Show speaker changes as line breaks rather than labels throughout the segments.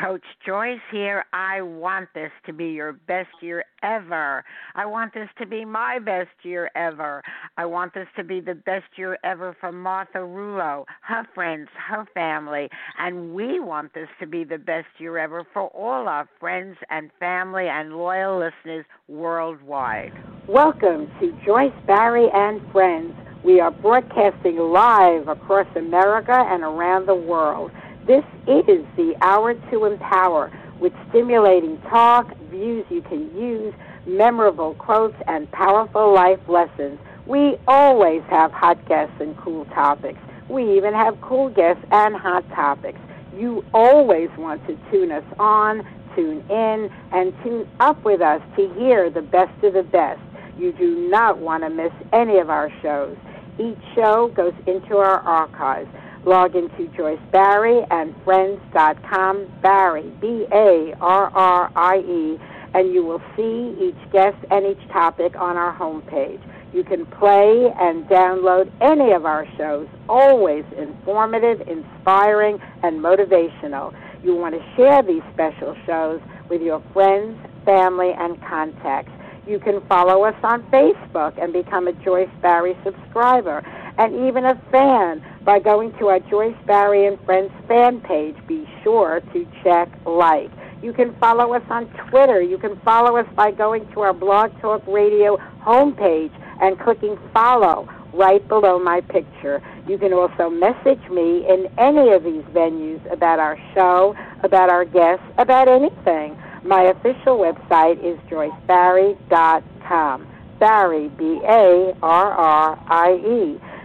Coach Joyce here. I want this to be your best year ever. I want this to be my best year ever. I want this to be the best year ever for Martha Rouleau, her friends, her family, and we want this to be the best year ever for all our friends and family and loyal listeners worldwide.
Welcome to Joyce Barrie and Friends. We are broadcasting live across America and around the world. This is the hour to empower with stimulating talk, views you can use, memorable quotes, and powerful life lessons. We always have hot guests and cool topics. We even have cool guests and hot topics. You always want to tune us on, tune in, and tune up with us to hear the best of the best. You do not want to miss any of our shows. Each show goes into our archives. Log into Joyce Barrie and Friends.com, Barrie, B A R R I E, and you will see each guest and each topic on our homepage. You can play and download any of our shows, always informative, inspiring, and motivational. You want to share these special shows with your friends, family, and contacts. You can follow us on Facebook and become a Joyce Barrie subscriber and even a fan by going to our Joyce Barrie and Friends fan page. Be sure to check like. You can follow us on Twitter. You can follow us by going to our Blog Talk Radio homepage and clicking follow right below my picture. You can also message me in any of these venues about our show, about our guests, about anything. My official website is joycebarrie.com. Barrie, B A R R I E.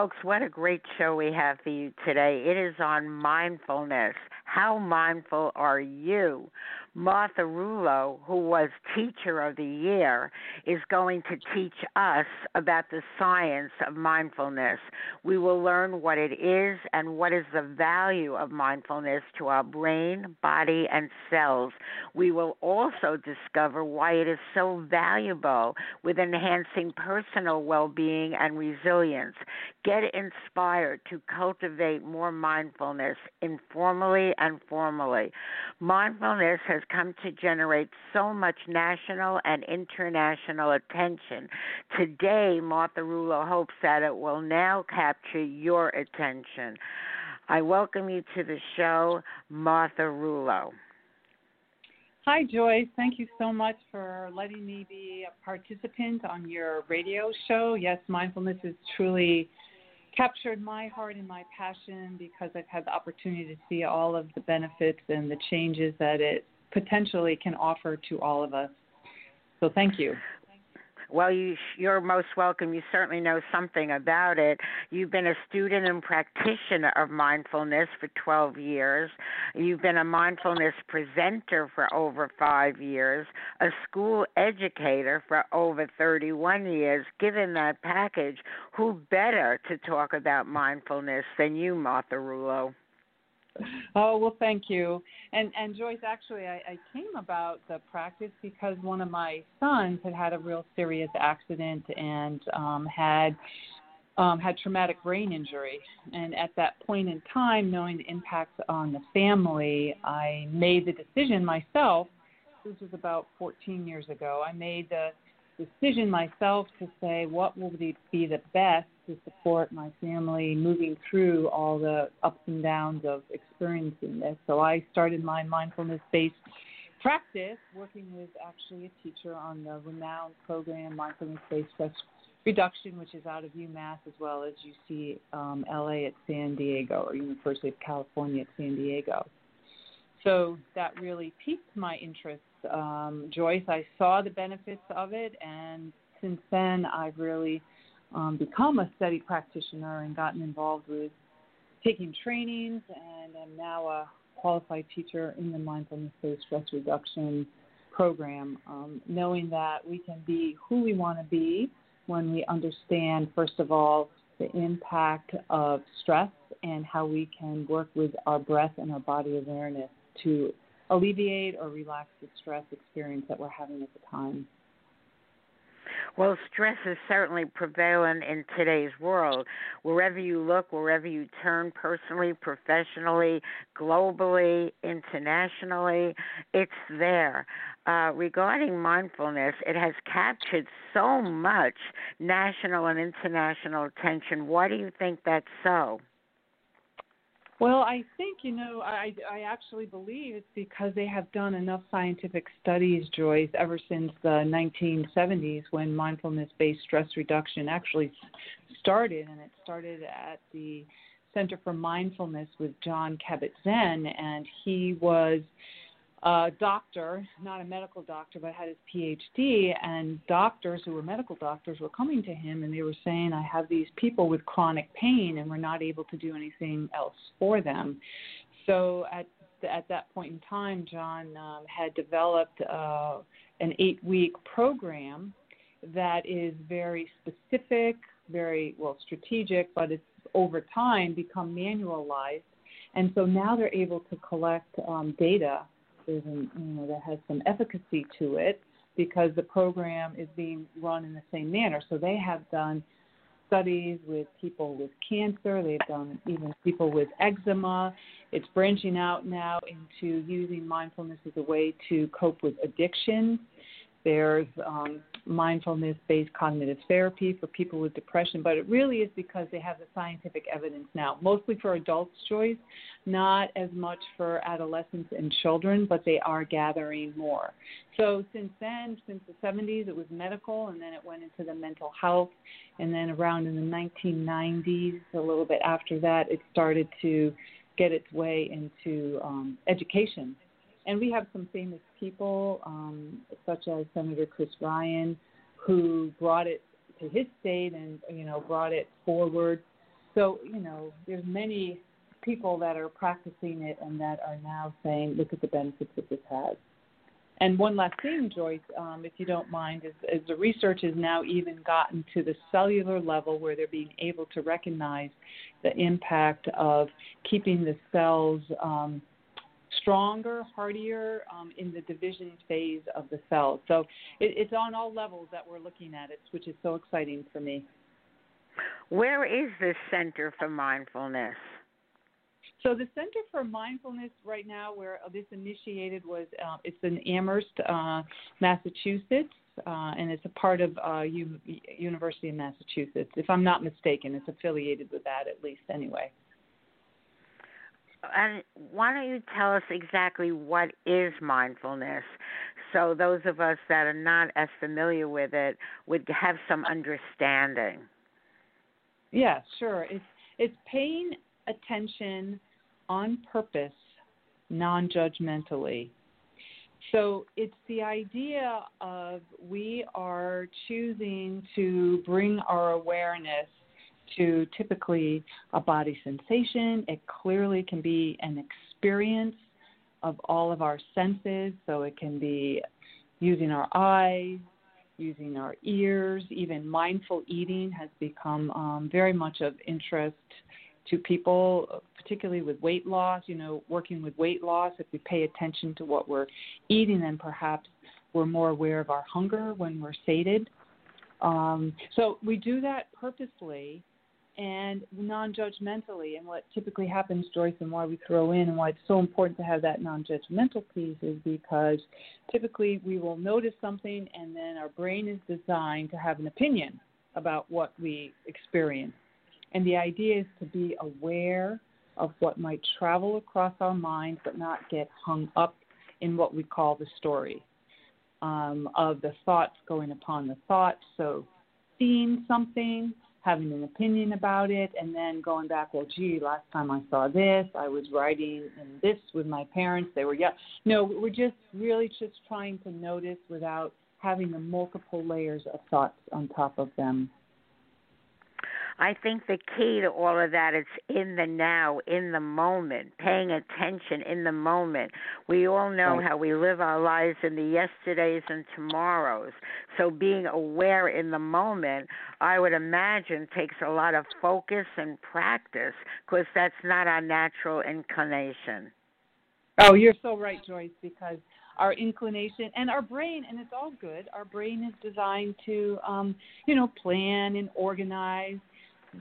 Folks, what a great show we have for you today. It is on mindfulness. How mindful are you? Martha Rouleau, who was Teacher of the Year, is going to teach us about the science of mindfulness. We will learn what it is and what is the value of mindfulness to our brain, body, and cells. We will also discover why it is so valuable with enhancing personal well being and resilience. Get inspired to cultivate more mindfulness informally and formally. Mindfulness has has come to generate so much national and international attention. Today, Martha Rouleau hopes that it will now capture your attention. I welcome you to the show, Martha Rouleau. Hi, Joyce. Thank you so much for letting me be a participant on your radio show. Yes, mindfulness has truly captured my heart and my passion because I've had the opportunity to see all of the benefits and the changes that it potentially can offer to all of us. So, thank you.
Well, you, you're most welcome. You certainly know something about it. You've been a student and practitioner of mindfulness for 12 years. You've been a mindfulness presenter for over five years, a school educator for over 31 years. Given that package, who better to talk about mindfulness than you, Martha Rouleau?
Oh well, thank you. And and Joyce, actually, I, I came about the practice because one of my sons had had a real serious accident and um, had um, had traumatic brain injury. And at that point in time, knowing the impacts on the family, I made the decision myself. This was about 14 years ago. I made the decision myself to say what will be, be the best to support my family moving through all the ups and downs of experiencing this. So I started my mindfulness based practice working with actually a teacher on the renowned program Mindfulness Based Stress Reduction, which is out of UMass as well as UC um, LA at San Diego or University of California at San Diego. So that really piqued my interest, um, Joyce. I saw the benefits of it, and since then I've really um, become a steady practitioner and gotten involved with taking trainings and I'm now a qualified teacher in the mindfulness based stress reduction program, um, knowing that we can be who we want to be when we understand, first of all, the impact of stress and how we can work with our breath and our body awareness to alleviate or relax the stress experience that we're having at the time.
Well, stress is certainly prevalent in today's world. Wherever you look, wherever you turn, personally, professionally, globally, internationally, it's there. Uh, regarding mindfulness, it has captured so much national and international attention. Why do you think that's so?
Well, I think you know I I actually believe it's because they have done enough scientific studies, Joyce, ever since the 1970s when mindfulness-based stress reduction actually started, and it started at the Center for Mindfulness with Jon Kabat-Zinn, and he was a doctor, not a medical doctor, but had his PhD. And doctors who were medical doctors were coming to him and they were saying, I have these people with chronic pain and we're not able to do anything else for them. So at at that point in time, Jon um, had developed uh, an eight week program that is very specific, very well strategic, but it's over time become manualized. And so now they're able to collect um, data an, you know that has some efficacy to it because the program is being run in the same manner. So they have done studies with people with cancer. They've done even people with eczema. It's branching out now into using mindfulness as a way to cope with addiction. There's um, mindfulness based cognitive therapy for people with depression, but it really is because they have the scientific evidence now, mostly for adults' Joyce, not as much for adolescents and children, but they are gathering more. So since then, since the 70s, it was medical, and then it went into the mental health, and then around in the 1990s, a little bit after that, it started to get its way into um, education and we have some famous people, um, such as Senator Chris Ryan, who brought it to his state and you know brought it forward. So you know, there's many people that are practicing it and that are now saying, look at the benefits that this has. And one last thing, Joyce, um, if you don't mind, is, is the research has now even gotten to the cellular level where they're being able to recognize the impact of keeping the cells um, stronger, hardier um, in the division phase of the cell. So it, it's on all levels that we're looking at it, which is so exciting for me.
Where is the Center for Mindfulness?
So the Center for Mindfulness right now, where this initiated was, uh, it's in Amherst, uh, Massachusetts, uh, and it's a part of uh, U- University of Massachusetts. If I'm not mistaken, it's affiliated with that at least anyway.
And why don't you tell us exactly what is mindfulness so those of us that are not as familiar with it would have some understanding?
Yeah, sure. It's it's paying attention on purpose, non-judgmentally. So it's the idea of we are choosing to bring our awareness to typically a body sensation. It clearly can be an experience of all of our senses. So it can be using our eyes, using our ears, even mindful eating has become um, very much of interest to people, particularly with weight loss. You know, working with weight loss, if we pay attention to what we're eating, then perhaps we're more aware of our hunger when we're sated. Um, so we do that purposely and non-judgmentally. And what typically happens, Joyce, and why we throw in and why it's so important to have that non-judgmental piece is because typically we will notice something and then our brain is designed to have an opinion about what we experience. And the idea is to be aware of what might travel across our minds but not get hung up in what we call the story um, of the thoughts going upon the thoughts. So seeing something, having an opinion about it, and then going back, well, gee, last time I saw this, I was writing in this with my parents. They were yeah No, we're just really just trying to notice without having the multiple layers of thoughts on top of them.
I think the key to all of that is in the now, in the moment, paying attention in the moment. We all know
right.
how we live our lives in the yesterdays and tomorrows. So being aware in the moment, I would imagine, takes a lot of focus and practice because that's not our natural inclination.
Oh, you're so right, Joyce, because our inclination and our brain, and it's all good. Our brain is designed to, um, you know, plan and organize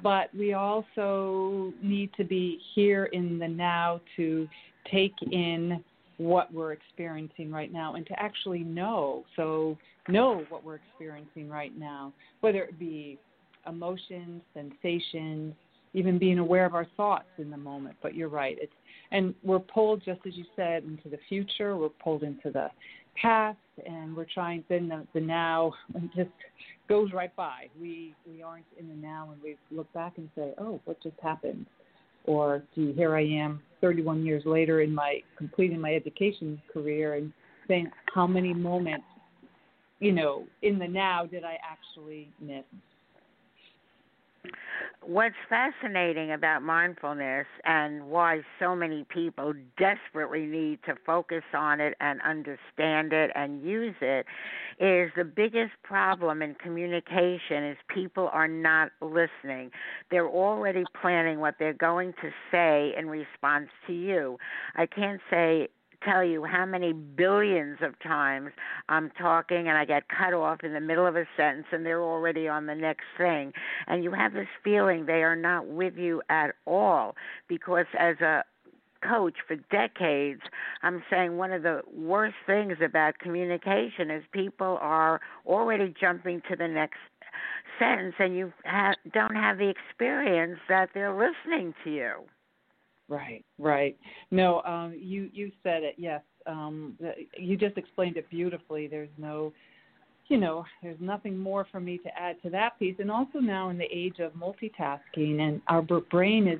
but we also need to be here in the now to take in what we're experiencing right now and to actually know so know what we're experiencing right now whether it be emotions sensations even being aware of our thoughts in the moment. But you're right it's and we're pulled just as you said into the future. We're pulled into the past and we're trying then the, the now just goes right by. We we aren't in the now and we look back and say, oh, what just happened? Or gee, here I am 31 years later in my completing my education career and saying how many moments, you know, in the now did I actually miss?
What's fascinating about mindfulness and why so many people desperately need to focus on it and understand it and use it is the biggest problem in communication is people are not listening. They're already planning what they're going to say in response to you. I can't say tell you how many billions of times I'm talking and I get cut off in the middle of a sentence and they're already on the next thing. And you have this feeling they are not with you at all because as a coach for decades, I'm saying one of the worst things about communication is people are already jumping to the next sentence and you ha- don't have the experience that they're listening to you.
Right, right. No, um, you you said it. Yes, um, you just explained it beautifully. There's no, you know, there's nothing more for me to add to that piece. And also now in the age of multitasking, and our brain is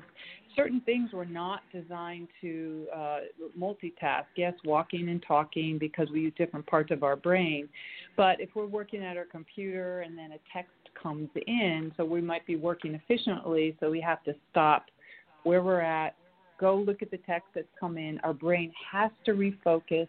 certain things were not designed to uh, multitask. Yes, walking and talking because we use different parts of our brain. But if we're working at our computer and then a text comes in, so we might be working efficiently, so we have to stop where we're at go look at the text that's come in. Our brain has to refocus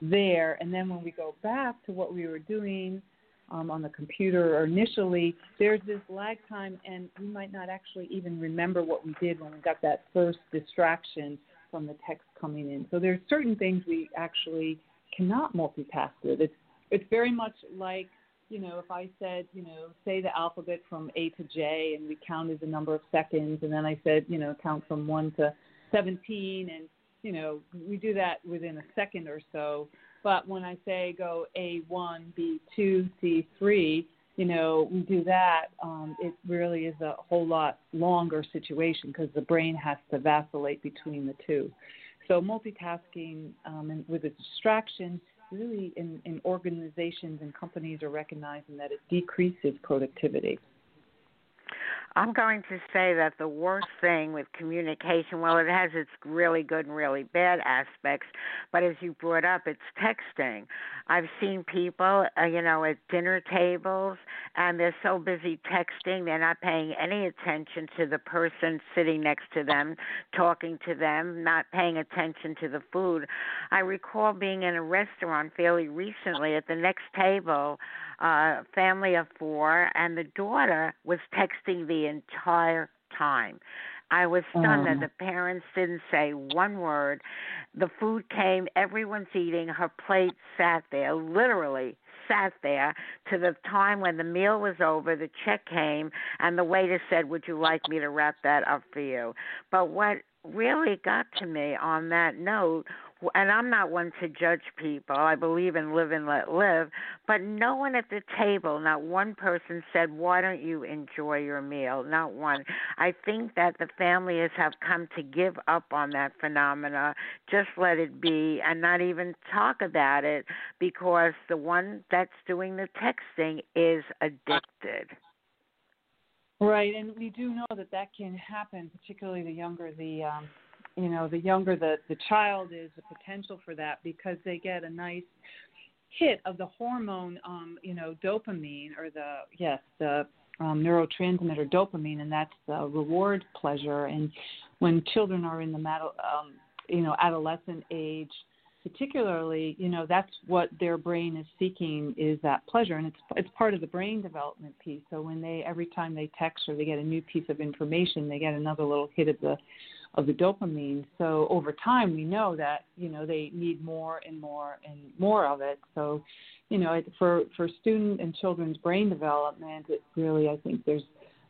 there. And then when we go back to what we were doing um, on the computer or initially, there's this lag time, and we might not actually even remember what we did when we got that first distraction from the text coming in. So there's certain things we actually cannot multitask with. It's it's very much like you know, if I said, you know, say the alphabet from A to J and we counted the number of seconds, and then I said, you know, count from 1 to 17 and you know we do that within a second or so but when i say go a1 b2 c3 you know, we do that, um, it really is a whole lot longer situation because the brain has to vacillate between the two. So multitasking um, and with a distraction, really in, in organizations and companies are recognizing that it decreases productivity.
I'm going to say that the worst thing with communication, well, it has its really good and really bad aspects, but as you brought up, it's texting. I've seen people, uh, you know, at dinner tables, and they're so busy texting, they're not paying any attention to the person sitting next to them, talking to them, not paying attention to the food. I recall being in a restaurant fairly recently at the next table uh, family of four, and the daughter was texting the entire time. I was stunned that um. the parents didn't say one word. The food came, everyone's eating, her plate sat there, literally sat there to the time when the meal was over, the check came, and the waiter said, Would you like me to wrap that up for you? But what really got to me on that note and I'm not one to judge people. I believe in live and let live. But no one at the table, not one person said, Why don't you enjoy your meal? Not one. I think that the families have come to give up on that phenomena, just let it be, and not even talk about it because the one that's doing the texting is addicted.
Right, and we do know that that can happen, particularly the younger the um, you know the younger the the child is the potential for that because they get a nice hit of the hormone um you know dopamine or the yes the um, neurotransmitter dopamine and that's the reward pleasure. And when children are in the um, you know adolescent age particularly you know that's what their brain is seeking is that pleasure. And it's it's part of the brain development piece. So when they every time they text or they get a new piece of information they get another little hit of the of the dopamine. So over time, we know that you know they need more and more and more of it. So, you know, for for student and children's brain development, it really I think there's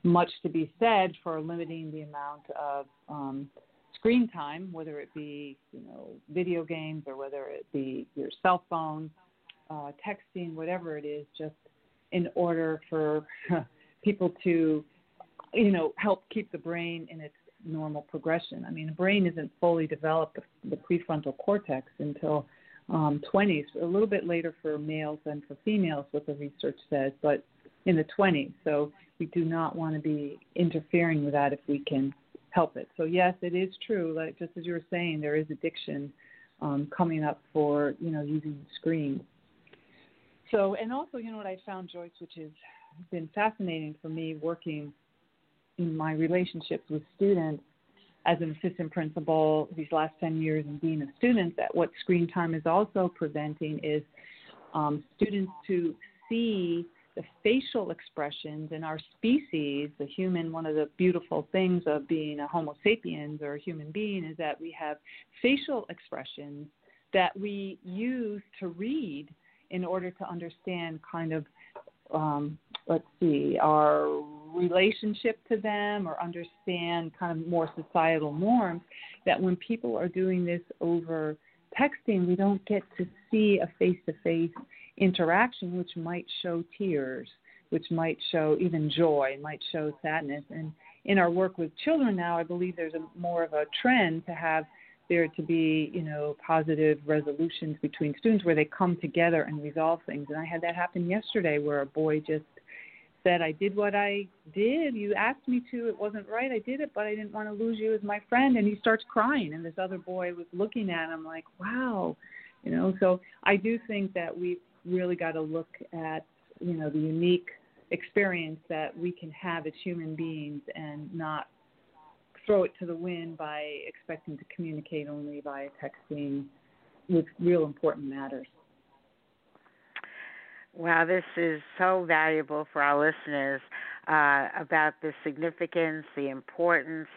much to be said for limiting the amount of um, screen time, whether it be you know video games or whether it be your cell phone, uh, texting, whatever it is, just in order for people to you know help keep the brain in its normal progression. I mean, the brain isn't fully developed, the prefrontal cortex, until um, 20s, a little bit later for males than for females, what the research says, but in the 20s. So we do not want to be interfering with that if we can help it. So yes, it is true. Like just as you were saying, there is addiction um, coming up for you know using screens. So and also, you know what I found, Joyce, which has been fascinating for me working in my relationships with students as an assistant principal these last 10 years and being a student that what screen time is also preventing is um, students to see the facial expressions in our species, the human, one of the beautiful things of being a Homo sapiens or a human being is that we have facial expressions that we use to read in order to understand kind of um, let's see, our relationship to them or understand kind of more societal norms, that when people are doing this over texting, we don't get to see a face to face interaction, which might show tears, which might show even joy, might show sadness. And in our work with children now, I believe there's a more of a trend to have there to be, you know, positive resolutions between students where they come together and resolve things. And I had that happen yesterday where a boy just said, I did what I did. You asked me to. It wasn't right. I did it, but I didn't want to lose you as my friend. And he starts crying. And this other boy was looking at him like, wow. You know, so I do think that we've really got to look at, you know, the unique experience that we can have as human beings and not throw it to the wind by expecting to communicate only via texting with real important matters.
Wow, this is so valuable for our listeners uh, about the significance, the importance.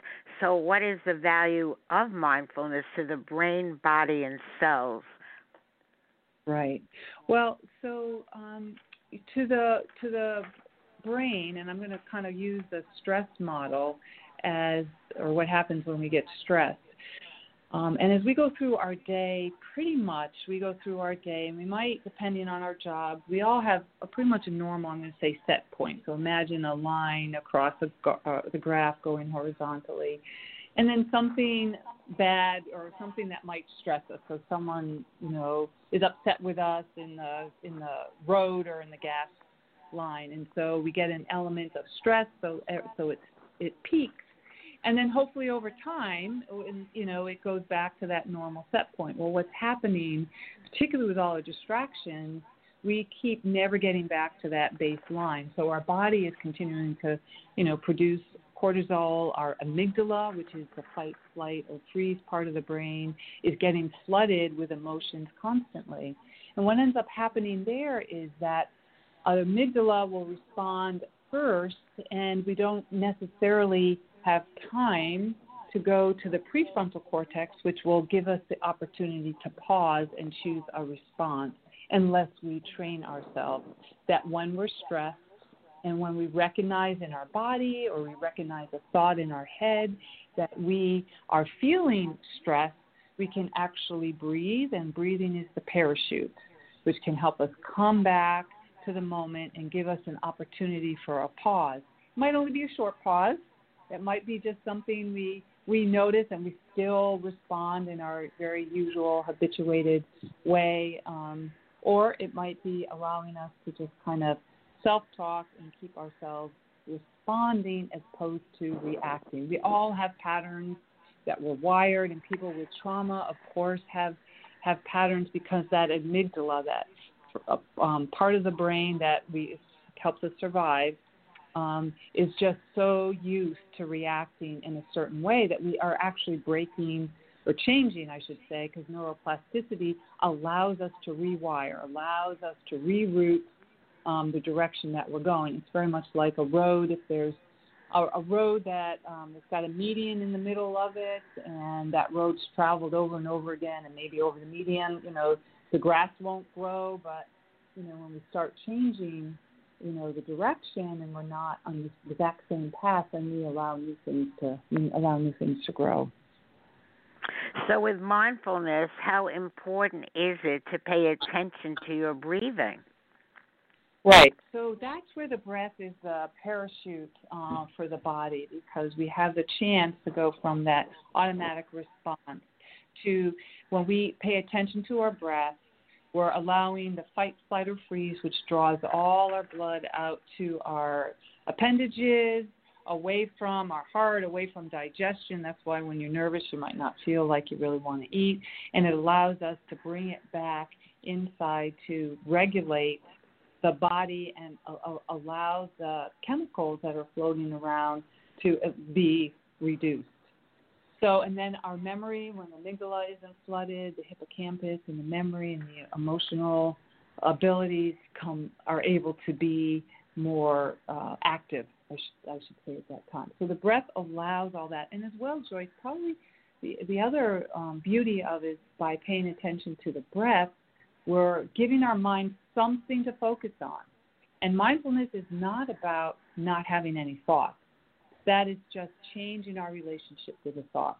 So, what is the value of mindfulness to the brain, body, and cells?
Right. Well, so um, to the to the brain, and I'm going to kind of use the stress model as, or what happens when we get stressed. Um, and as we go through our day, pretty much we go through our day, and we might, depending on our job, we all have a pretty much a normal, I'm going to say, set point. So imagine a line across the, uh, the graph going horizontally, and then something bad or something that might stress us. So someone, you know, is upset with us in the in the road or in the gas line, and so we get an element of stress. So so it it peaks and then hopefully over time, uh, you know, it goes back to that normal set point. Well, what's happening, particularly with all the distractions, we keep never getting back to that baseline. So our body is continuing to, you know, produce cortisol. Our amygdala, which is the fight, flight, or freeze part of the brain, is getting flooded with emotions constantly. And what ends up happening there is that our amygdala will respond first, and we don't necessarily have time to go to the prefrontal cortex, which will give us the opportunity to pause and choose a response unless we train ourselves that when we're stressed and when we recognize in our body or we recognize a thought in our head that we are feeling stress, we can actually breathe, and breathing is the parachute, which can help us come back to the moment and give us an opportunity for a pause. It might only be a short pause, it might be just something we we notice and we still respond in our very usual habituated way, um, or it might be allowing us to just kind of self-talk and keep ourselves responding as opposed to reacting. We all have patterns that we're wired, and people with trauma, of course, have have patterns because that amygdala, that um, part of the brain that we helps us survive, um, is just so used to reacting in a certain way that we are actually breaking or changing, I should say, because neuroplasticity allows us to rewire, allows us to reroute um, the direction that we're going. It's very much like a road. If there's a, a road that um, has got a median in the middle of it, and that road's traveled over and over again, and maybe over the median, you know, the grass won't grow, but you know, when we start changing you know the direction and we're not on the exact same path and we allow new things to allow new things to grow.
So with mindfulness how important is it to pay attention to your breathing?
Right. So that's where the breath is the parachute uh, for the body because we have the chance to go from that automatic response to when we pay attention to our breath we're allowing the fight, flight, or freeze, which draws all our blood out to our appendages, away from our heart, away from digestion. That's why when you're nervous, you might not feel like you really want to eat. And it allows us to bring it back inside to regulate the body and allow the chemicals that are floating around to be reduced. So, and then our memory, when the amygdala isn't flooded, the hippocampus and the memory and the emotional abilities come are able to be more uh, active. I should, I should say at that time. So the breath allows all that, and as well, Joyce, probably the the other um, beauty of it by paying attention to the breath, we're giving our mind something to focus on. And mindfulness is not about not having any thoughts that is just changing our relationship to the thought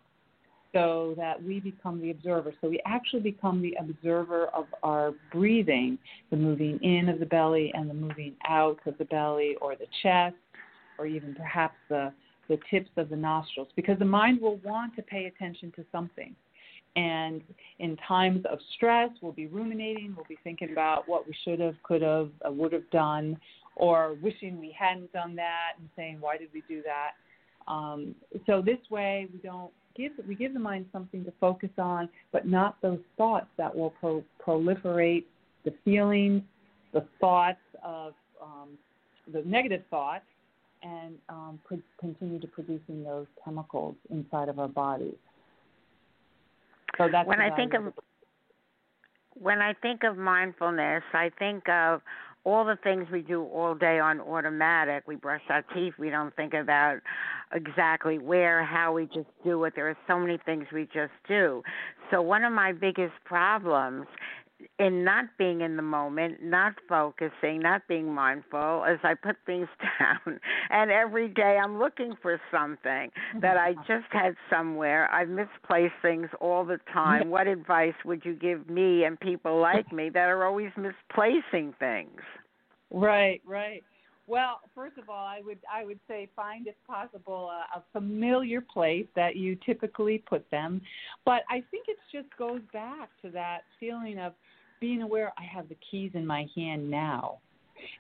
so that we become the observer. So we actually become the observer of our breathing, the moving in of the belly and the moving out of the belly or the chest or even perhaps the, the tips of the nostrils because the mind will want to pay attention to something. And in times of stress, we'll be ruminating, we'll be thinking about what we should have, could have, uh, would have done, or wishing we hadn't done that and saying, why did we do that? Um, so this way, we don't give we give the mind something to focus on, but not those thoughts that will pro- proliferate the feelings, the thoughts of um, the negative thoughts, and um, pro- continue to producing those chemicals inside of our bodies. So that's
when I think of when I think of mindfulness, I think of all the things we do all day on automatic. We brush our teeth. We don't think about exactly where, how we just do it. There are so many things we just do. So, one of my biggest problems in not being in the moment, not focusing, not being mindful as I put things down. And every day I'm looking for something that I mm-hmm. just had somewhere. I've misplaced things all the time. What advice would you give me and people like me that are always misplacing things?
Right, right. Well, first of all, I would I would say find, if possible, a, a familiar place that you typically put them. But I think it just goes back to that feeling of being aware I have the keys in my hand now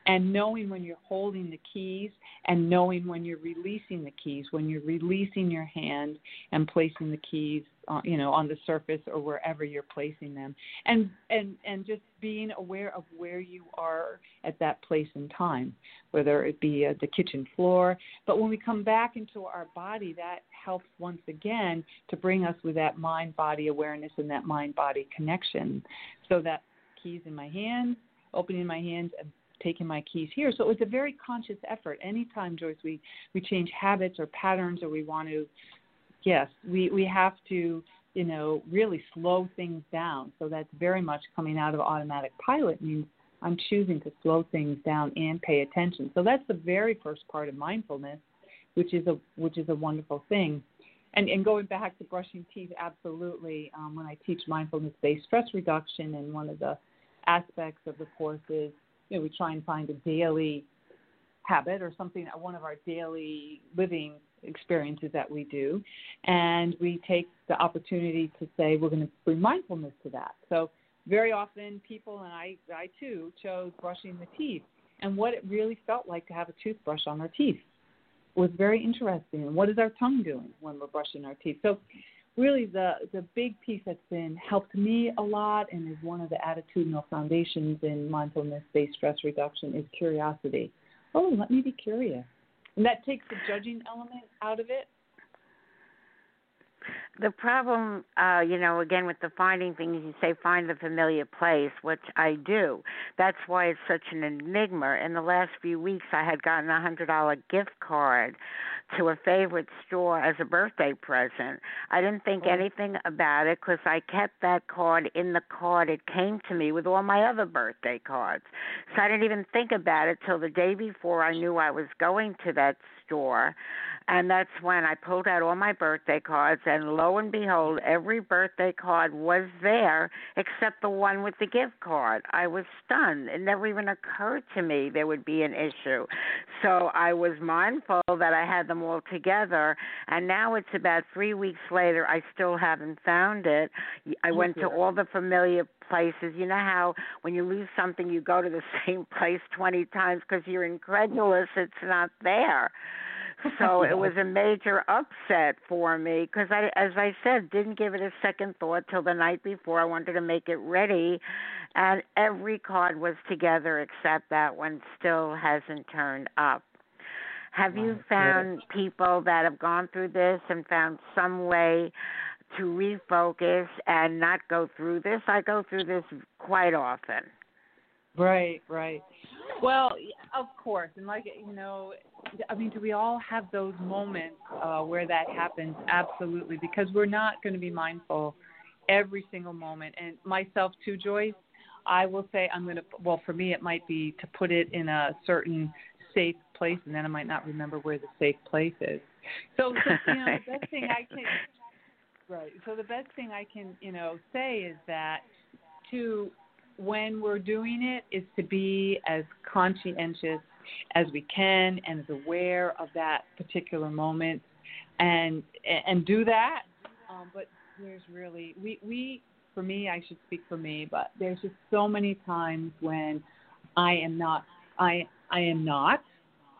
and knowing when you're holding the keys and knowing when you're releasing the keys when you're releasing your hand and placing the keys on, you know on the surface or wherever you're placing them. And and and just being aware of where you are at that place in time whether it be uh, the kitchen floor. But when we come back into our body that helps once again to bring us with that mind body awareness and that mind body connection. So that keys in my hand opening my hands and taking my keys here. So it was a very conscious effort. Anytime, Joyce, we, we change habits or patterns or we want to, yes, we, we have to, you know, really slow things down. So that's very much coming out of automatic pilot means I'm choosing to slow things down and pay attention. So that's the very first part of mindfulness, which is a which is a wonderful thing. And, and going back to brushing teeth, absolutely. Um, when I teach mindfulness-based stress reduction, and one of the aspects of the course is you know, we try and find a daily habit or something, uh, one of our daily living experiences that we do, and we take the opportunity to say we're going to bring mindfulness to that. So very often, people and I, I too, chose brushing the teeth, and what it really felt like to have a toothbrush on our teeth was very interesting. And what is our tongue doing when we're brushing our teeth? So really the the big piece that's been helped me a lot and is one of the attitudinal foundations in mindfulness based stress reduction is curiosity. Oh, let me be curious. And that takes the judging element out of it
the problem, uh, you know, again with the finding things, you say find the familiar place, which I do. That's why it's such an enigma. In the last few weeks, I had gotten a hundred dollar gift card to a favorite store as a birthday present. I didn't think oh. anything about it because I kept that card in the card it came to me with all my other birthday cards. So I didn't even think about it till the day before I knew I was going to that store and that's when I pulled out all my birthday cards, and lo and behold, every birthday card was there except the one with the gift card. I was stunned. It never even occurred to me there would be an issue. So I was mindful that I had them all together, and now it's about three weeks later. I still haven't found it. I oh, went to all the familiar places. You know how when you lose something, you go to the same place 20 times because you're incredulous it's not there so it was a major upset for me because I, as I said, didn't give it a second thought till the night before. I wanted to make it ready, and every card was together except that one still hasn't turned up. Have you found people that have gone through this and found some way to refocus and not go through this? I go through this quite often.
Right, right. Well, of course, and like you know, I mean, do we all have those moments uh, where that happens? Absolutely, because we're not going to be mindful every single moment. And myself too, Joyce, I will say I'm going to. Well, for me, it might be to put it in a certain safe place, and then I might not remember where the safe place is. So, so you know, the best thing I can. Right. So the best thing I can, you know, say is that to when we're doing it is to be as conscientious as we can and as aware of that particular moment and and do that. Um, but there's really we we for me I should speak for me but there's just so many times when I am not I I am not.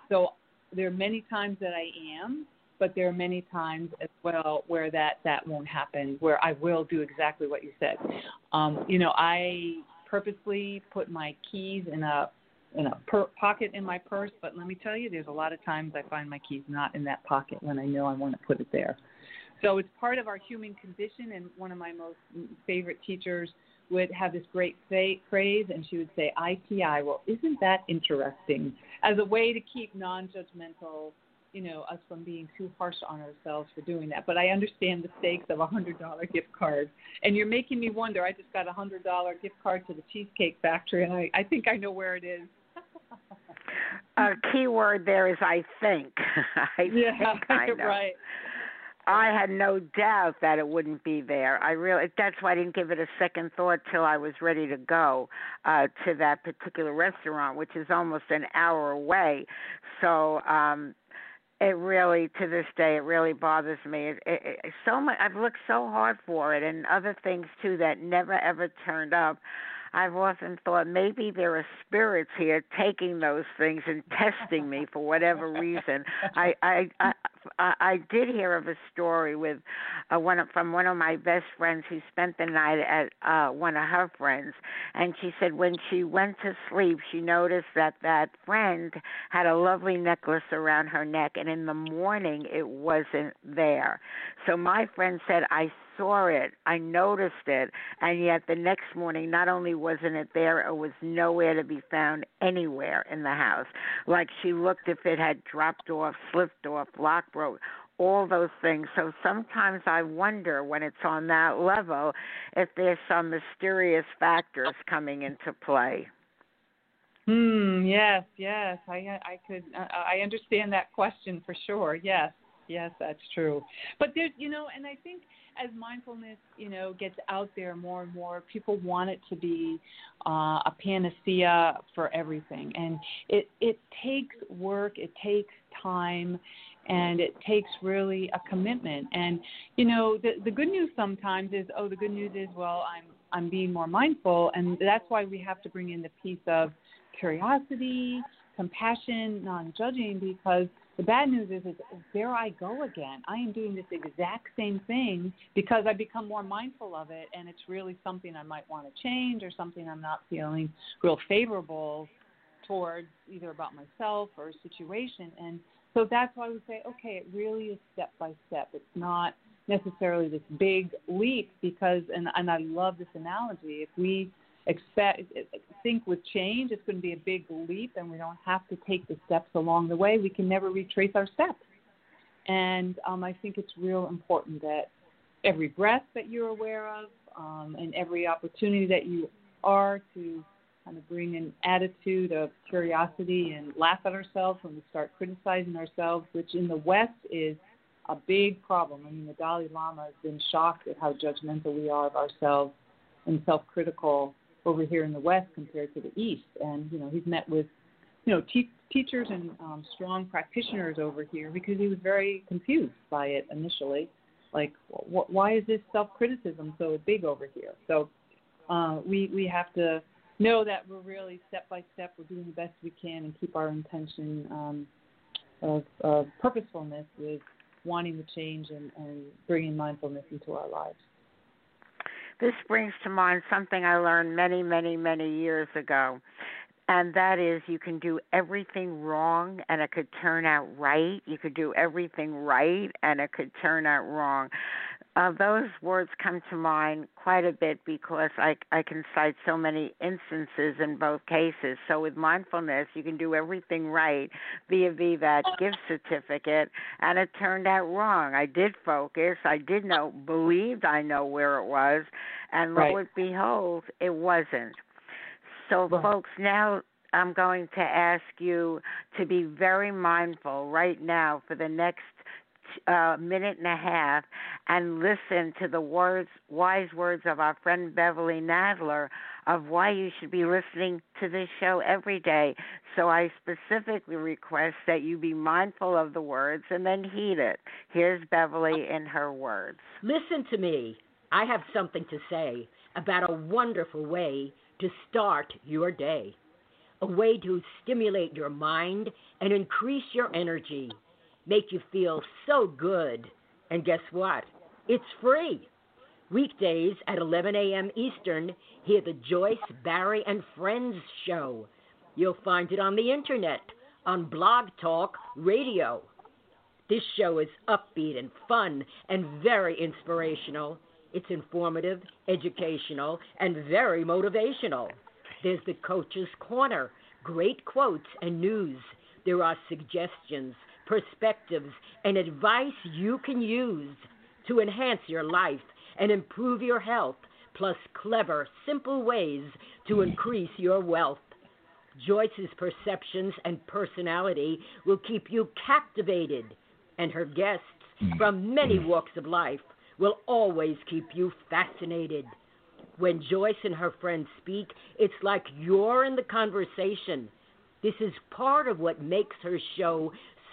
So there are many times that I am but there are many times as well where that that won't happen where I will do exactly what you said. Um, you know I purposely put my keys in a in a per- pocket in my purse, but let me tell you, there's a lot of times I find my keys not in that pocket when I know I want to put it there. So it's part of our human condition, and one of my most mm, favorite teachers would have this great phrase, and she would say, ITI. Well, isn't that interesting? As a way to keep non judgmental you know us from being too harsh on ourselves for doing that. But I understand the stakes of a hundred dollar gift card, and you're making me wonder. I just got a hundred dollar gift card to the Cheesecake Factory, and I I think I know where it is.
A key word there is I think. I
yeah,
think I know.
right.
I had no doubt that it wouldn't be there. I really that's why I didn't give it a second thought till I was ready to go uh to that particular restaurant, which is almost an hour away. So um it really to this day it really bothers me it, it, it so much i've looked so hard for it and other things too that never ever turned up I've often thought maybe there are spirits here taking those things and testing me for whatever reason. I I I, I did hear of a story with uh, one of, from one of my best friends who spent the night at uh one of her friends, and she said when she went to sleep, she noticed that that friend had a lovely necklace around her neck, and in the morning it wasn't there. So my friend said I saw it, I noticed it, and yet the next morning, not only wasn't it there, it was nowhere to be found anywhere in the house. Like she looked if it had dropped off, slipped off, lock broke, all those things. So sometimes I wonder when it's on that level if there's some mysterious factors coming into play.
Hmm. Yes. Yes. I I could uh, I understand that question for sure. Yes. Yes, that's true. But there's you know, and I think as mindfulness, you know, gets out there more and more, people want it to be uh, a panacea for everything, and it it takes work, it takes time, and it takes really a commitment. And you know, the the good news sometimes is, oh, the good news is, well, I'm I'm being more mindful, and that's why we have to bring in the piece of curiosity, compassion, non-judging, because the bad news is, is there I go again. I am doing this exact same thing because I become more mindful of it, and it's really something I might want to change or something I'm not feeling real favorable towards, either about myself or a situation. And so that's why we say, okay, it really is step by step. It's not necessarily this big leap because, and, and I love this analogy. If we expect think with change it's going to be a big leap and we don't have to take the steps along the way we can never retrace our steps and um, i think it's real important that every breath that you're aware of um, and every opportunity that you are to kind of bring an attitude of curiosity and laugh at ourselves when we start criticizing ourselves which in the west is a big problem i mean the dalai lama has been shocked at how judgmental we are of ourselves and self-critical over here in the West compared to the East. And you know, he's met with you know te- teachers and um, strong practitioners over here because he was very confused by it initially. Like, wh- why is this self-criticism so big over here? So uh, we we have to know that we're really step by step we're doing the best we can and keep our intention um, of, of purposefulness with wanting to change and, and bringing mindfulness into our lives.
This brings to mind something I learned many, many, many years ago. And that is, you can do everything wrong and it could turn out right. You could do everything right and it could turn out wrong. Uh, those words come to mind quite a bit because I, I can cite so many instances in both cases. So with mindfulness, you can do everything right via via that gift certificate, and it turned out wrong. I did focus. I did know, believed I know where it was, and
right.
lo and behold, it wasn't. So,
right.
folks, now I'm going to ask you to be very mindful right now for the next uh, minute and a half and listen to the words, wise words of our friend Beverly Nadler of why you should be listening to this show every day. So I specifically request that you be mindful of the words and then heed it. Here's Beverly in her words.
Listen to me. I have something to say about a wonderful way to start your day. A way to stimulate your mind and increase your energy make you feel so good. And guess what? It's free. Weekdays at 11 a.m. Eastern, hear the Joyce, Barrie, and Friends show. You'll find it on the internet, on Blog Talk Radio. This show is upbeat and fun and very inspirational. It's informative, educational, and very motivational. There's the Coach's Corner, great quotes and news. There are suggestions, perspectives, and advice you can use to enhance your life and improve your health, plus clever, simple ways to increase your wealth. Joyce's perceptions and personality will keep you captivated, and her guests from many walks of life will always keep you fascinated. When Joyce and her friends speak, it's like you're in the conversation. This is part of what makes her show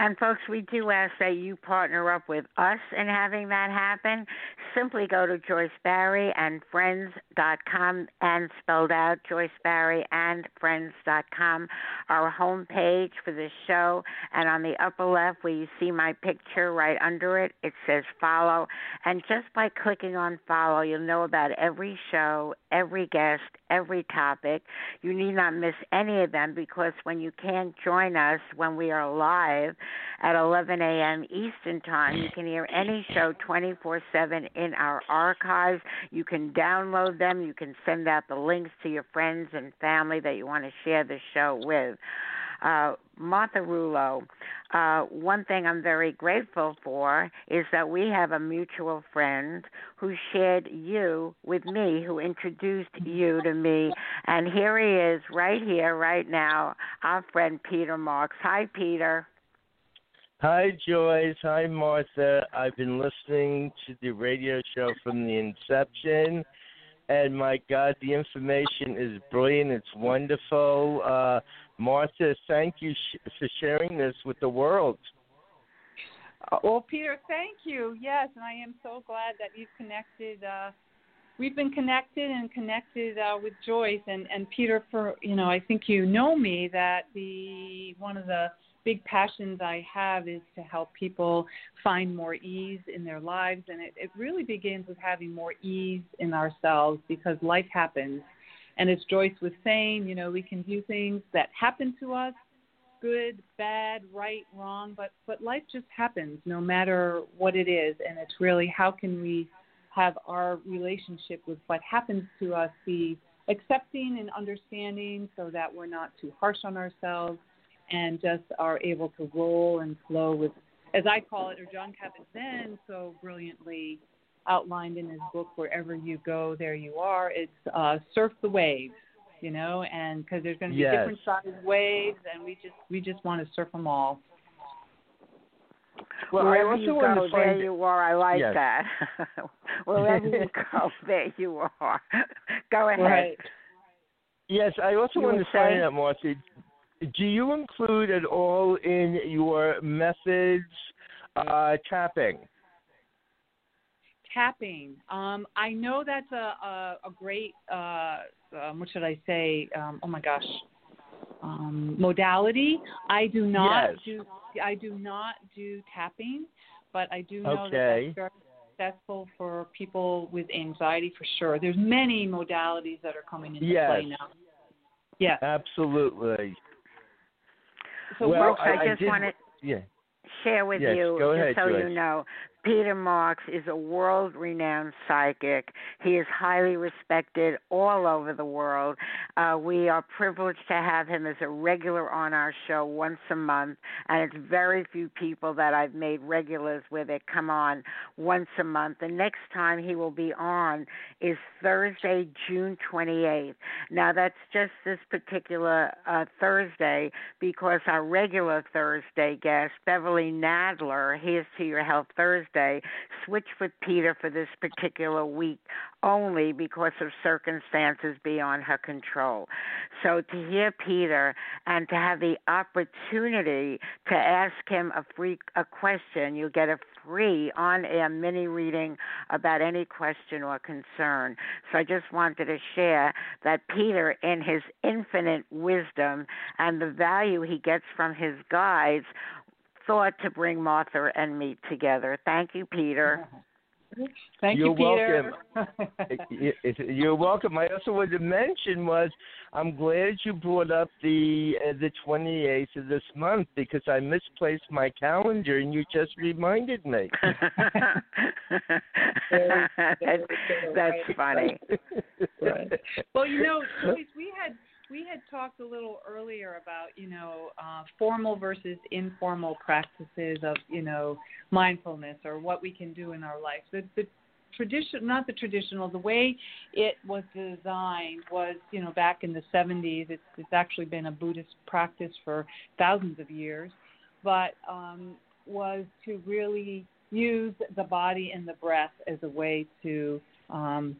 And folks, we do ask that you partner up with us in having that happen. Simply go to Joyce Barrie and and spelled out Joyce Barrie and Friends.com, our homepage for this show. And on the upper left, where you see my picture right under it, it says follow. And just by clicking on follow, you'll know about every show, every guest, every topic. You need not miss any of them because when you can't join us when we are live, at 11 a.m. Eastern Time. You can hear any show 24 7 in our archives. You can download them. You can send out the links to your friends and family that you want to share the show with. Uh, Martha Rouleau, uh, one thing I'm very grateful for is that we have a mutual friend who shared you with me, who introduced you to me. And here he is, right here, right now, our friend Peter Marks. Hi, Peter.
Hi, Joyce. Hi, Martha. I've been listening to the radio show from the inception, and my God, the information is brilliant. It's wonderful. Uh, Martha, thank you sh- for sharing this with the world.
Uh, well, Peter, thank you. Yes, and I am so glad that you've connected. Uh, we've been connected and connected uh, with Joyce and and Peter. For you know, I think you know me that the one of the big passions I have is to help people find more ease in their lives. And it, it really begins with having more ease in ourselves because life happens. And as Joyce was saying, you know, we can do things that happen to us good, bad, right, wrong, but but life just happens no matter what it is and it's really how can we have our relationship with what happens to us be accepting and understanding so that we're not too harsh on ourselves and just are able to roll and flow with, as I call it, or Jon Kabat-Zinn so brilliantly outlined in his book, Wherever You Go, There You Are. It's uh, surf the waves, you know, and because there's going to be
yes.
different sized waves, and we just we just want to surf them all.
Well, Wherever you go, there you are. I like
yes.
that. Wherever you go, there you are. go ahead.
Right.
Yes, I also
You
want to find
saying?
out, Martha. Do you include at all in your methods uh, tapping?
tapping. Um, I know that's a a, a great uh, um, what should I say? Um, oh my gosh, um, modality. I do not
Yes.
do I do not do tapping, but I do know
Okay.
that that's very successful for people with anxiety for sure. There's many modalities that are coming into
Yes.
play now. Yes.
Absolutely.
So
well,
I,
I
just want to
Yeah.
share with
Yes,
you, just
ahead,
so you know, Peter Marks is a world renowned psychic. He is highly respected all over the world. Uh, we are privileged to have him as a regular on our show once a month, and it's very few people that I've made regulars with it come on once a month. The next time he will be on is Thursday, June 28th. Now, that's just this particular uh, Thursday because our regular Thursday guest, Beverly Nadler, here's to your health Thursday, switched with Peter for this particular week only because of circumstances beyond her control. So to hear Peter and to have the opportunity to ask him a free a question, you get a free on air mini reading about any question or concern. So I just wanted to share that Peter, in his infinite wisdom and the value he gets from his guides, thought to bring Martha and me together. Thank you, Peter.
Thank
You're
you, Peter.
welcome. You're welcome. I also wanted to mention was I'm glad you brought up the uh, the 28th of this month because I misplaced my calendar and you just reminded me.
that's, that's funny.
right. Well, you know, we had we had talked a little earlier about you know uh, formal versus informal practices of you know mindfulness or what we can do in our life. The, the tradition, not the traditional, the way it was designed was you know back in the 70s. It's it's actually been a Buddhist practice for thousands of years, but um, was to really use the body and the breath as a way to um,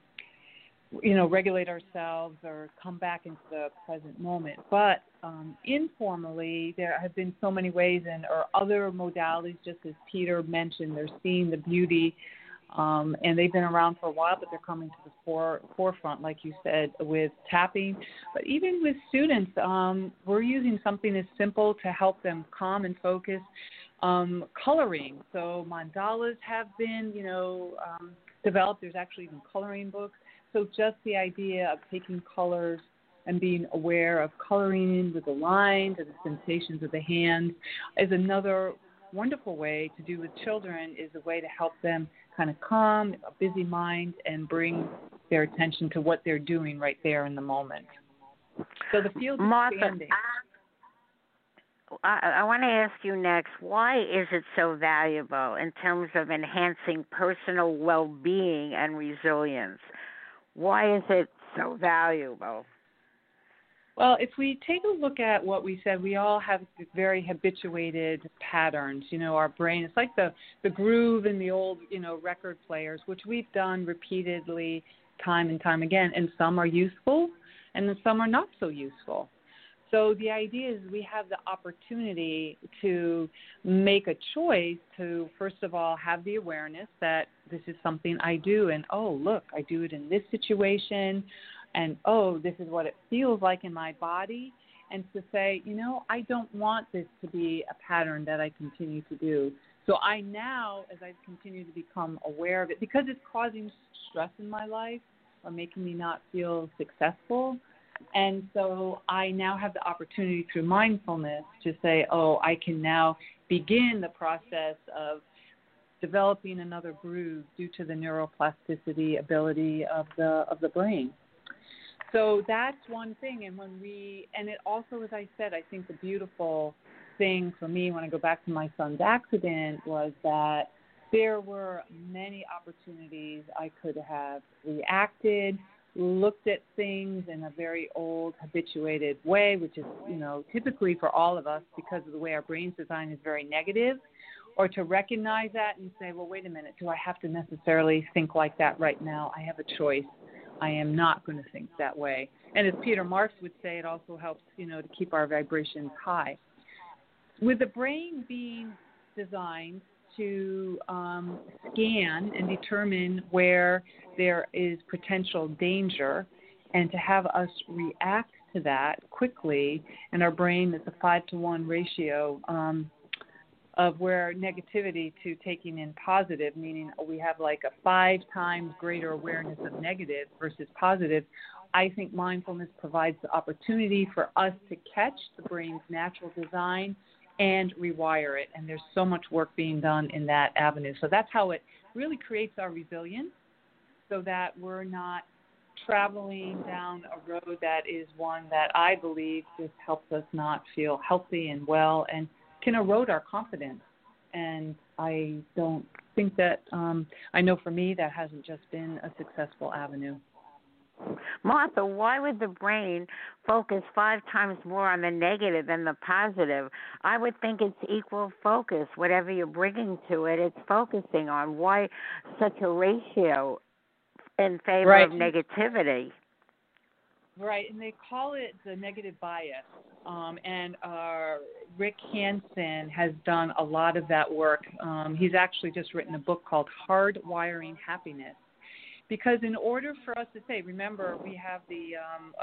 you know, regulate ourselves or come back into the present moment. But um, informally, there have been so many ways, and or other modalities, just as Peter mentioned, they're seeing the beauty, um, and they've been around for a while, but they're coming to the fore, forefront, like you said, with tapping. But even with students, um, we're using something as simple to help them calm and focus. Um, coloring, so mandalas have been, you know, um, developed. There's actually even coloring books so just the idea of taking colors and being aware of coloring with the lines and the sensations of the hands is another wonderful way to do with children is a way to help them kind of calm a busy mind and bring their attention to what they're doing right there in the moment. So the field is
Martha,
expanding.
I, I want to ask you next why is it so valuable in terms of enhancing personal well being and resilience? Why is it so valuable?
Well, if we take a look at what we said, we all have very habituated patterns. You know, our brain, it's like the, the groove in the old, you know, record players, which we've done repeatedly time and time again. And some are useful and some are not so useful. So the idea is we have the opportunity to make a choice to, first of all, have the awareness that this is something I do, and oh, look, I do it in this situation, and oh, this is what it feels like in my body. And to say, you know, I don't want this to be a pattern that I continue to do. So I now, as I continue to become aware of it, because it's causing stress in my life or making me not feel successful, and so I now have the opportunity through mindfulness to say, oh, I can now begin the process of developing another groove due to the neuroplasticity ability of the of the brain. So that's one thing. And when we and it also, as I said, I think the beautiful thing for me when I go back to my son's accident was that there were many opportunities I could have reacted looked at things in a very old, habituated way, which is, you know, typically for all of us because of the way our brain's design is very negative, or to recognize that and say, well, wait a minute, do I have to necessarily think like that right now? I have a choice. I am not going to think that way. And as Peter Marks would say, it also helps, you know, to keep our vibrations high. With the brain being designed to um, scan and determine where there is potential danger and to have us react to that quickly. And our brain is a five to one ratio um, of where negativity to taking in positive, meaning we have like a five times greater awareness of negative versus positive. I think mindfulness provides the opportunity for us to catch the brain's natural design and rewire it. And there's so much work being done in that avenue. So that's how it really creates our resilience so that we're not traveling down a road that is one that I believe just helps us not feel healthy and well and can erode our confidence. And I don't think that, um, I know for me, that hasn't just been a successful avenue.
Martha, why would the brain focus five times more on the negative than the positive? I would think it's equal focus. Whatever you're bringing to it, it's focusing on. Why such a ratio in favor
right.
of negativity?
Right, and they call it the negative bias. Um, and uh, Rick Hanson has done a lot of that work. Um, he's actually just written a book called Hardwiring Happiness because in order for us to say, remember, we have the um,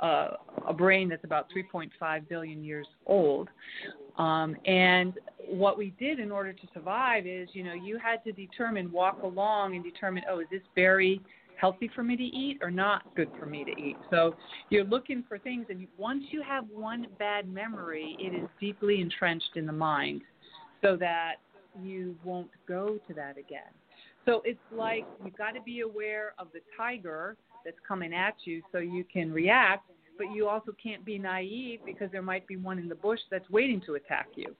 a, a, a brain that's about 3.5 billion years old, um, and what we did in order to survive is, you know, you had to determine, walk along and determine, oh, is this berry healthy for me to eat or not good for me to eat? So you're looking for things, and once you have one bad memory, it is deeply entrenched in the mind, so that you won't go to that again. So it's like you've got to be aware of the tiger that's coming at you so you can react, but you also can't be naive because there might be one in the bush that's waiting to attack you.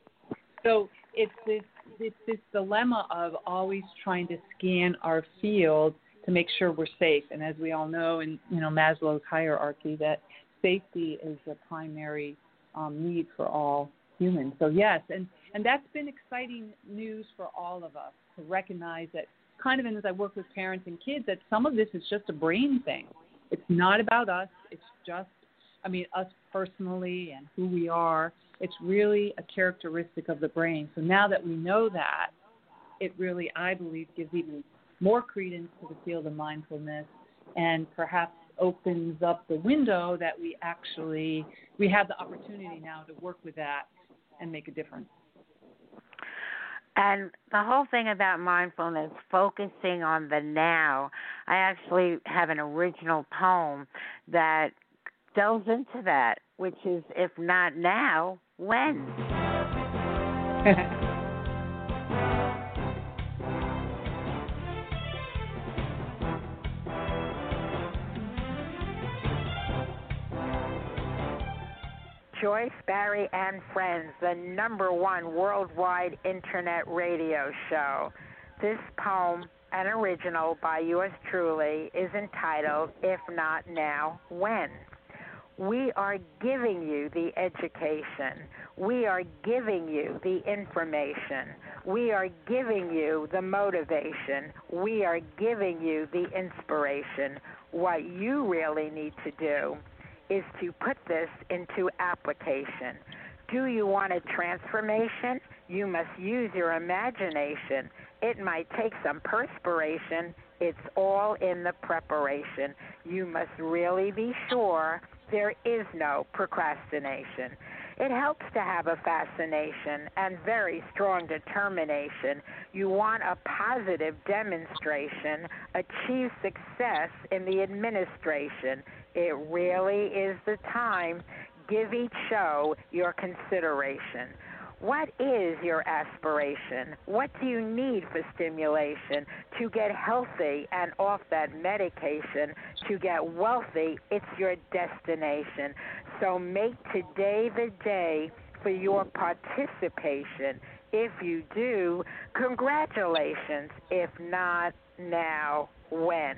So it's this it's this dilemma of always trying to scan our field to make sure we're safe. And as we all know in you know Maslow's hierarchy, that safety is the primary um, need for all humans. So yes, and and that's been exciting news for all of us to recognize that kind of, and as I work with parents and kids, that some of this is just a brain thing. It's not about us. It's just, I mean, us personally and who we are. It's really a characteristic of the brain. So now that we know that, it really, I believe, gives even more credence to the field of mindfulness and perhaps opens up the window that we actually we have the opportunity now to work with that and make a difference.
And the whole thing about mindfulness, focusing on the now, I actually have an original poem that delves into that, which is if not now, when? Joyce, Barrie and Friends, the number one worldwide internet radio show. This poem, an original by yours truly, is entitled If Not Now, When? We are giving you the education. We are giving you the information. We are giving you the motivation. We are giving you the inspiration. What you really need to do is to put this into application. Do you want a transformation? You must use your imagination. It might take some perspiration. It's all in the preparation. You must really be sure there is no procrastination. It helps to have a fascination and very strong determination. You want a positive demonstration, achieve success in the administration. It really is the time. Give each show your consideration. What is your aspiration? What do you need for stimulation to get healthy and off that medication? To get wealthy, it's your destination. So make today the day for your participation. If you do, congratulations. If not, now, when?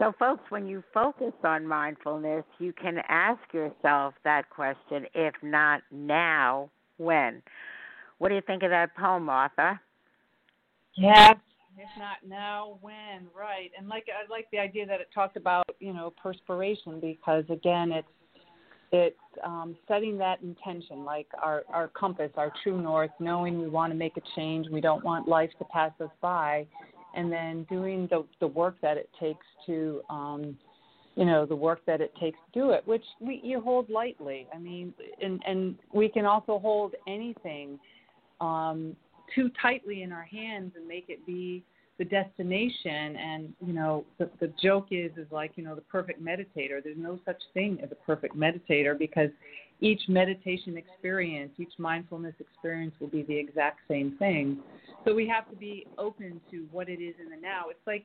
So, folks, when you focus on mindfulness, you can ask yourself that question if not now, when? What do you think of that poem, Martha?
Yes, if not now, when? Right. And like I like the idea that it talked about, you know, perspiration because again, it's it's um, setting that intention, like our our compass, our true north, knowing we want to make a change, we don't want life to pass us by, and then doing the the work that it takes to um you know the work that it takes to do it which we you hold lightly. I mean and and we can also hold anything um too tightly in our hands and make it be the destination. And you know the the joke is is like you know the perfect meditator. There's no such thing as a perfect meditator because each meditation experience, each mindfulness experience will be the exact same thing. So we have to be open to what it is in the now. It's like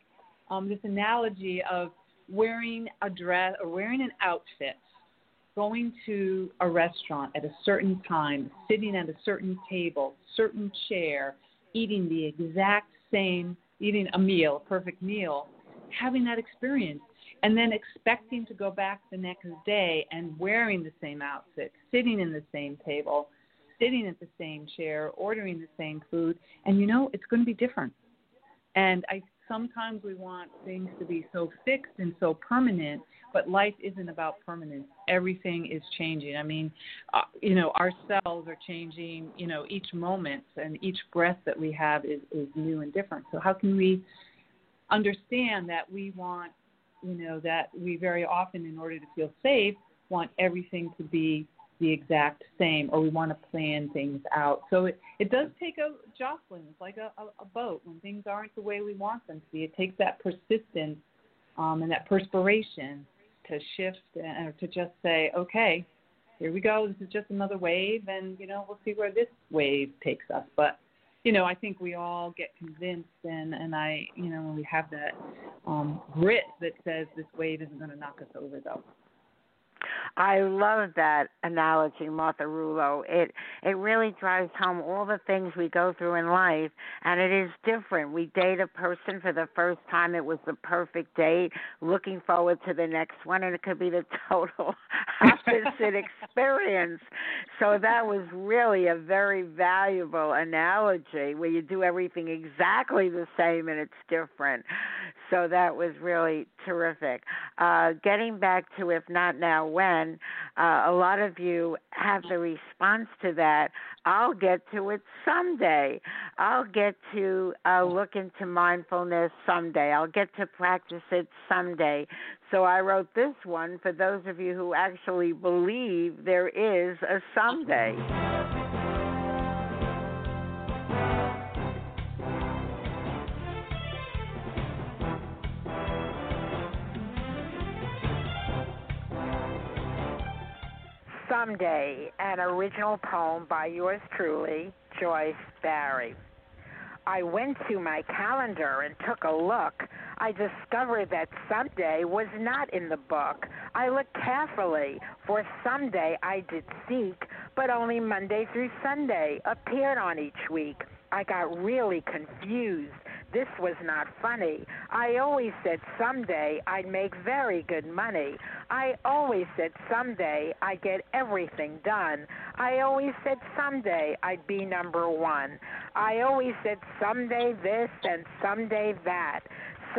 um, this analogy of wearing a dress or wearing an outfit, going to a restaurant at a certain time, sitting at a certain table, certain chair, eating the exact same, eating a meal, a perfect meal, having that experience and then expecting to go back the next day and wearing the same outfit, sitting in the same table, sitting at the same chair, ordering the same food, and you know it's going to be different. And I sometimes we want things to be so fixed and so permanent, but life isn't about permanence. Everything is changing. I mean, uh, you know, our cells are changing, you know, each moment and each breath that we have is, is new and different. So, how can we understand that we want, you know, that we very often, in order to feel safe, want everything to be the exact same or we want to plan things out. So it, it does take a jostling. It's like a, a, a boat. When things aren't the way we want them to be, it takes that persistence um, and that perspiration to shift and, or to just say, okay, here we go. This is just another wave, and you know we'll see where this wave takes us. But you know, I think we all get convinced, and and I, you know, when we have that um, grit that says this wave isn't going to knock us over, though.
I love that analogy, Martha Rouleau. It it really drives home all the things we go through in life, and it is different. We date a person for the first time; it was the perfect date. Looking forward to the next one, and it could be the total opposite experience. So that was really a very valuable analogy where you do everything exactly the same and it's different. So that was really terrific. Uh, getting back to if not now, when, uh, a lot of you have the response to that. I'll get to it someday. I'll get to uh, look into mindfulness someday. I'll get to practice it someday. So I wrote this one for those of you who actually believe there is a someday. Someday, an original poem by yours truly, Joyce Barrie. I went to my calendar and took a look. I discovered that someday was not in the book. I looked carefully, for someday I did seek, but only Monday through Sunday appeared on each week. I got really confused. This was not funny. I always said someday I'd make very good money. I always said someday I'd get everything done. I always said someday I'd be number one. I always said someday this and someday that.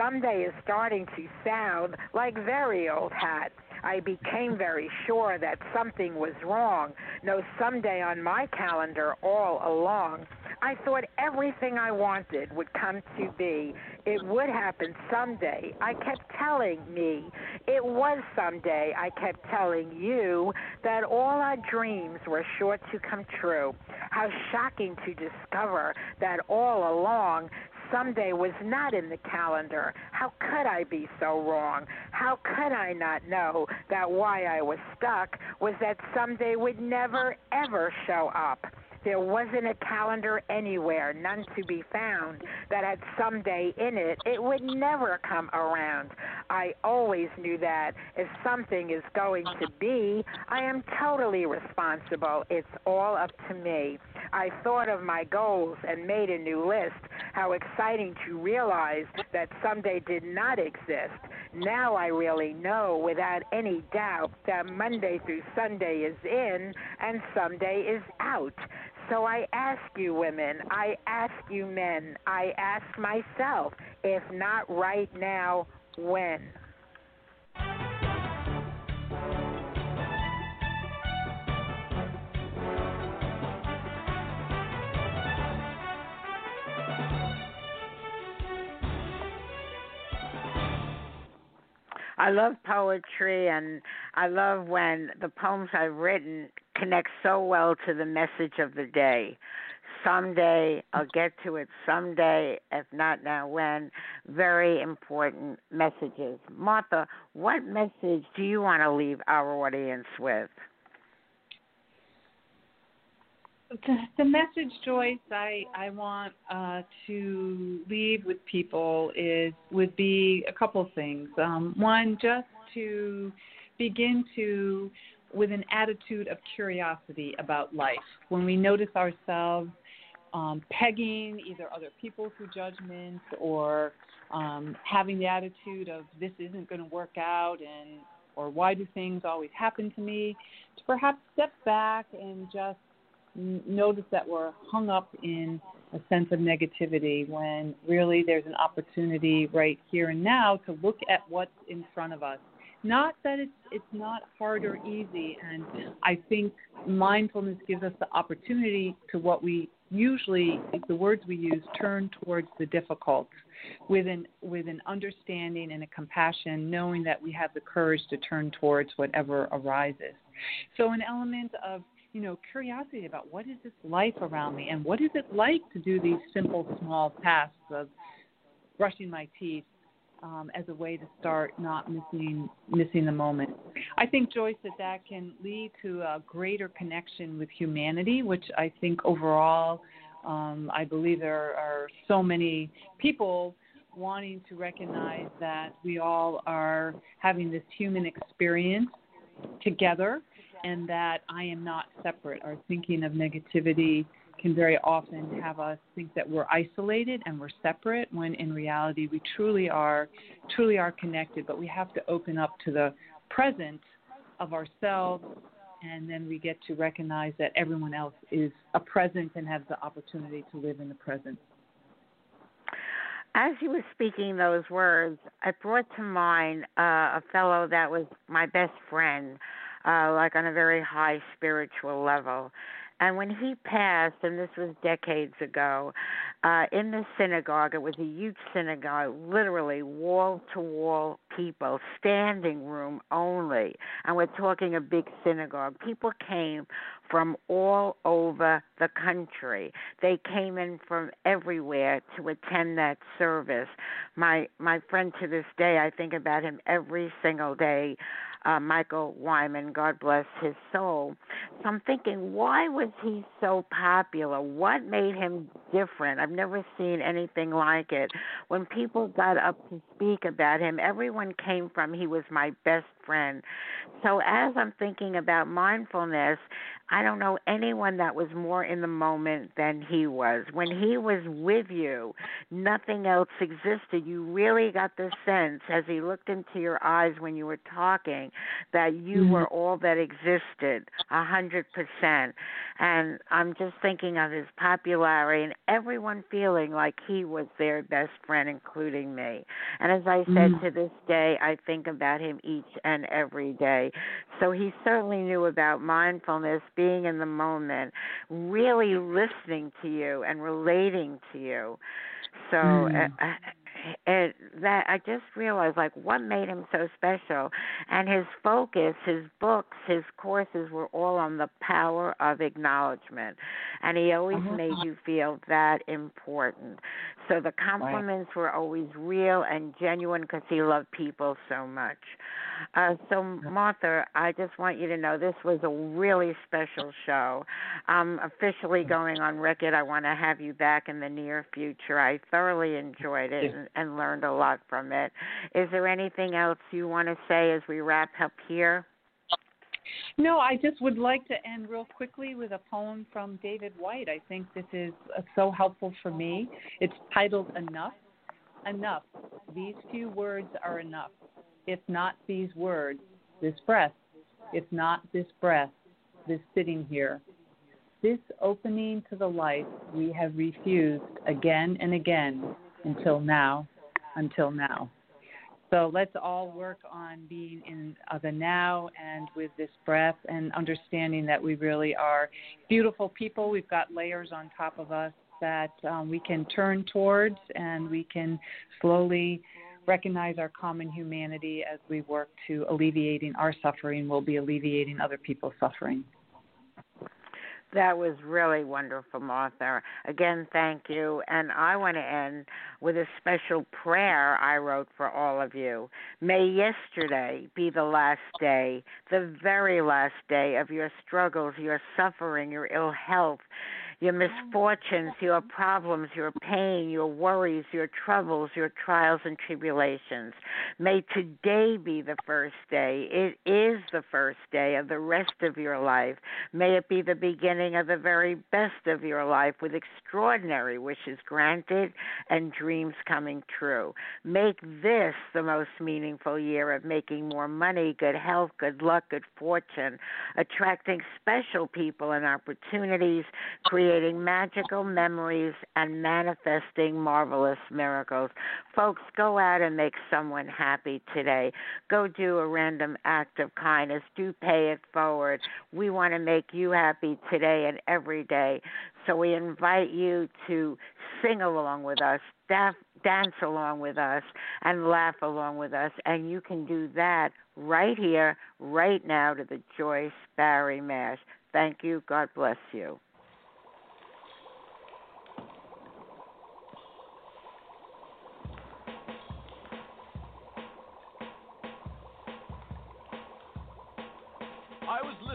Someday is starting to sound like very old hat. I became very sure that something was wrong. No someday on my calendar all along. I thought everything I wanted would come to be. It would happen someday. I kept telling me it was someday. I kept telling you that all our dreams were sure to come true. How shocking to discover that all along someday was not in the calendar. How could I be so wrong? How could I not know that why I was stuck was that someday would never, ever show up? There wasn't a calendar anywhere, none to be found, that had someday in it. It would never come around. I always knew that if something is going to be, I am totally responsible. It's all up to me. I thought of my goals and made a new list. How exciting to realize that someday did not exist. Now I really know without any doubt that Monday through Sunday is in and someday is out. So I ask you, women, I ask you, men, I ask myself, if not right now, when? I love poetry and I love when the poems I've written connect so well to the message of the day. Someday, I'll get to it someday, if not now, when. Very important messages. Martha, what message do you want to leave our audience with?
The, the message, Joyce, I I want uh, to leave with people is would be a couple things. Um, one, just to begin to with an attitude of curiosity about life. When we notice ourselves um, pegging either other people through judgment or um, having the attitude of this isn't going to work out and or why do things always happen to me, to perhaps step back and just notice that we're hung up in a sense of negativity when really there's an opportunity right here and now to look at what's in front of us. Not that it's it's not hard or easy, and I think mindfulness gives us the opportunity to what we usually the words we use turn towards the difficult with an with an understanding and a compassion, knowing that we have the courage to turn towards whatever arises. So an element of you know curiosity about what is this life around me and what is it like to do these simple small tasks of brushing my teeth um, as a way to start not missing missing the moment. I think Joyce that that can lead to a greater connection with humanity, which I think overall um, I believe there are so many people wanting to recognize that we all are having this human experience together and that I am not separate. Our thinking of negativity can very often have us think that we're isolated and we're separate when in reality we truly are truly are connected but we have to open up to the present of ourselves and then we get to recognize that everyone else is a present and has the opportunity to live in the present.
As you were speaking those words, I brought to mind uh, a fellow that was my best friend, uh, like on a very high spiritual level. And when he passed, and this was decades ago, uh, in the synagogue, it was a huge synagogue, literally wall to wall people, standing room only. And we're talking a big synagogue. People came from all over the country. They came in from everywhere to attend that service. My my friend to this day, I think about him every single day uh, Michael Wyman, God bless his soul. So I'm thinking, why was he so popular? What made him different? I've never seen anything like it. When people got up to speak about him, everyone came from he was my best friend. So as I'm thinking about mindfulness, I don't know anyone that was more in the moment than he was. When he was with you, nothing else existed. You really got the sense as he looked into your eyes when you were talking that you mm-hmm. were all that existed, a hundred percent. And I'm just thinking of his popularity and everyone feeling like he was their best friend, including me. And as I said, mm-hmm. to this day, I think about him each and every day. So he certainly knew about mindfulness being in the moment, really listening to you and relating to you. So mm. uh, it, that I just realized like what made him so special, and his focus, his books, his courses were all on the power of acknowledgement, and he always uh-huh. made you feel that important. So the compliments right. were always real and genuine because he loved people so much. Uh, so Martha, I just want you to know this was a really special show. I'm officially going on record. I want to have you back in the near future. I thoroughly enjoyed it and, and learned a lot from it. Is there anything else you want to say as we wrap up here?
No, I just would like to end real quickly with a poem from David Whyte. I think this is uh, so helpful for me. It's titled Enough. Enough. These few words are enough. If not these words, this breath. If not this breath, this sitting here. This opening to the life we have refused again and again until now, until now. So let's all work on being in the now and with this breath and understanding that we really are beautiful people. We've got layers on top of us that um, we can turn towards and we can slowly recognize our common humanity as we work to alleviating our suffering. We'll be alleviating other people's suffering.
That was really wonderful, Martha. Again, thank you. And I want to end with a special prayer I wrote for all of you. May yesterday be the last day, the very last day of your struggles, your suffering, your ill health your misfortunes, your problems, your pain, your worries, your troubles, your trials and tribulations. May today be the first day. It is the first day of the rest of your life. May it be the beginning of the very best of your life with extraordinary wishes granted and dreams coming true. Make this the most meaningful year of making more money, good health, good luck, good fortune, attracting special people and opportunities, creating creating magical memories and manifesting marvelous miracles. Folks, go out and make someone happy today. Go do a random act of kindness. Do pay it forward. We want to make you happy today and every day. So we invite you to sing along with us, dance along with us, and laugh along with us. And you can do that right here, right now, to the Joyce Barrie Mash. Thank you. God bless you.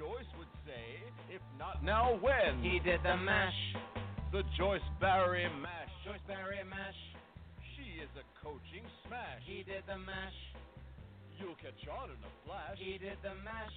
Joyce would say, if not now, when?
He did the mash.
The Joyce Barrie Mash.
Joyce Barrie Mash.
She is a coaching smash.
He did the mash.
You'll catch on in a flash.
He did the mash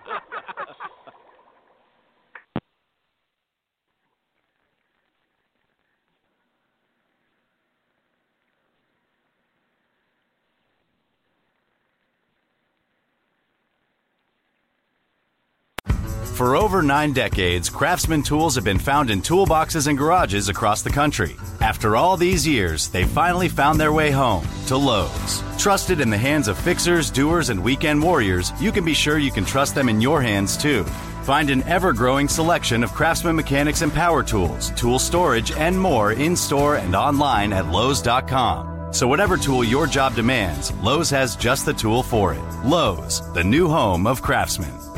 For over nine decades, Craftsman tools have been found in toolboxes and garages across the country. After all these years, they finally found their way home to Lowe's. Trusted in the hands of fixers, doers, and weekend warriors, you can be sure you can trust them in your hands too. Find an ever growing selection of Craftsman mechanics and power tools, tool storage, and more in store and online at Lowe's.com. So, whatever tool your job demands, Lowe's has just the tool for it. Lowe's, the new home of Craftsman.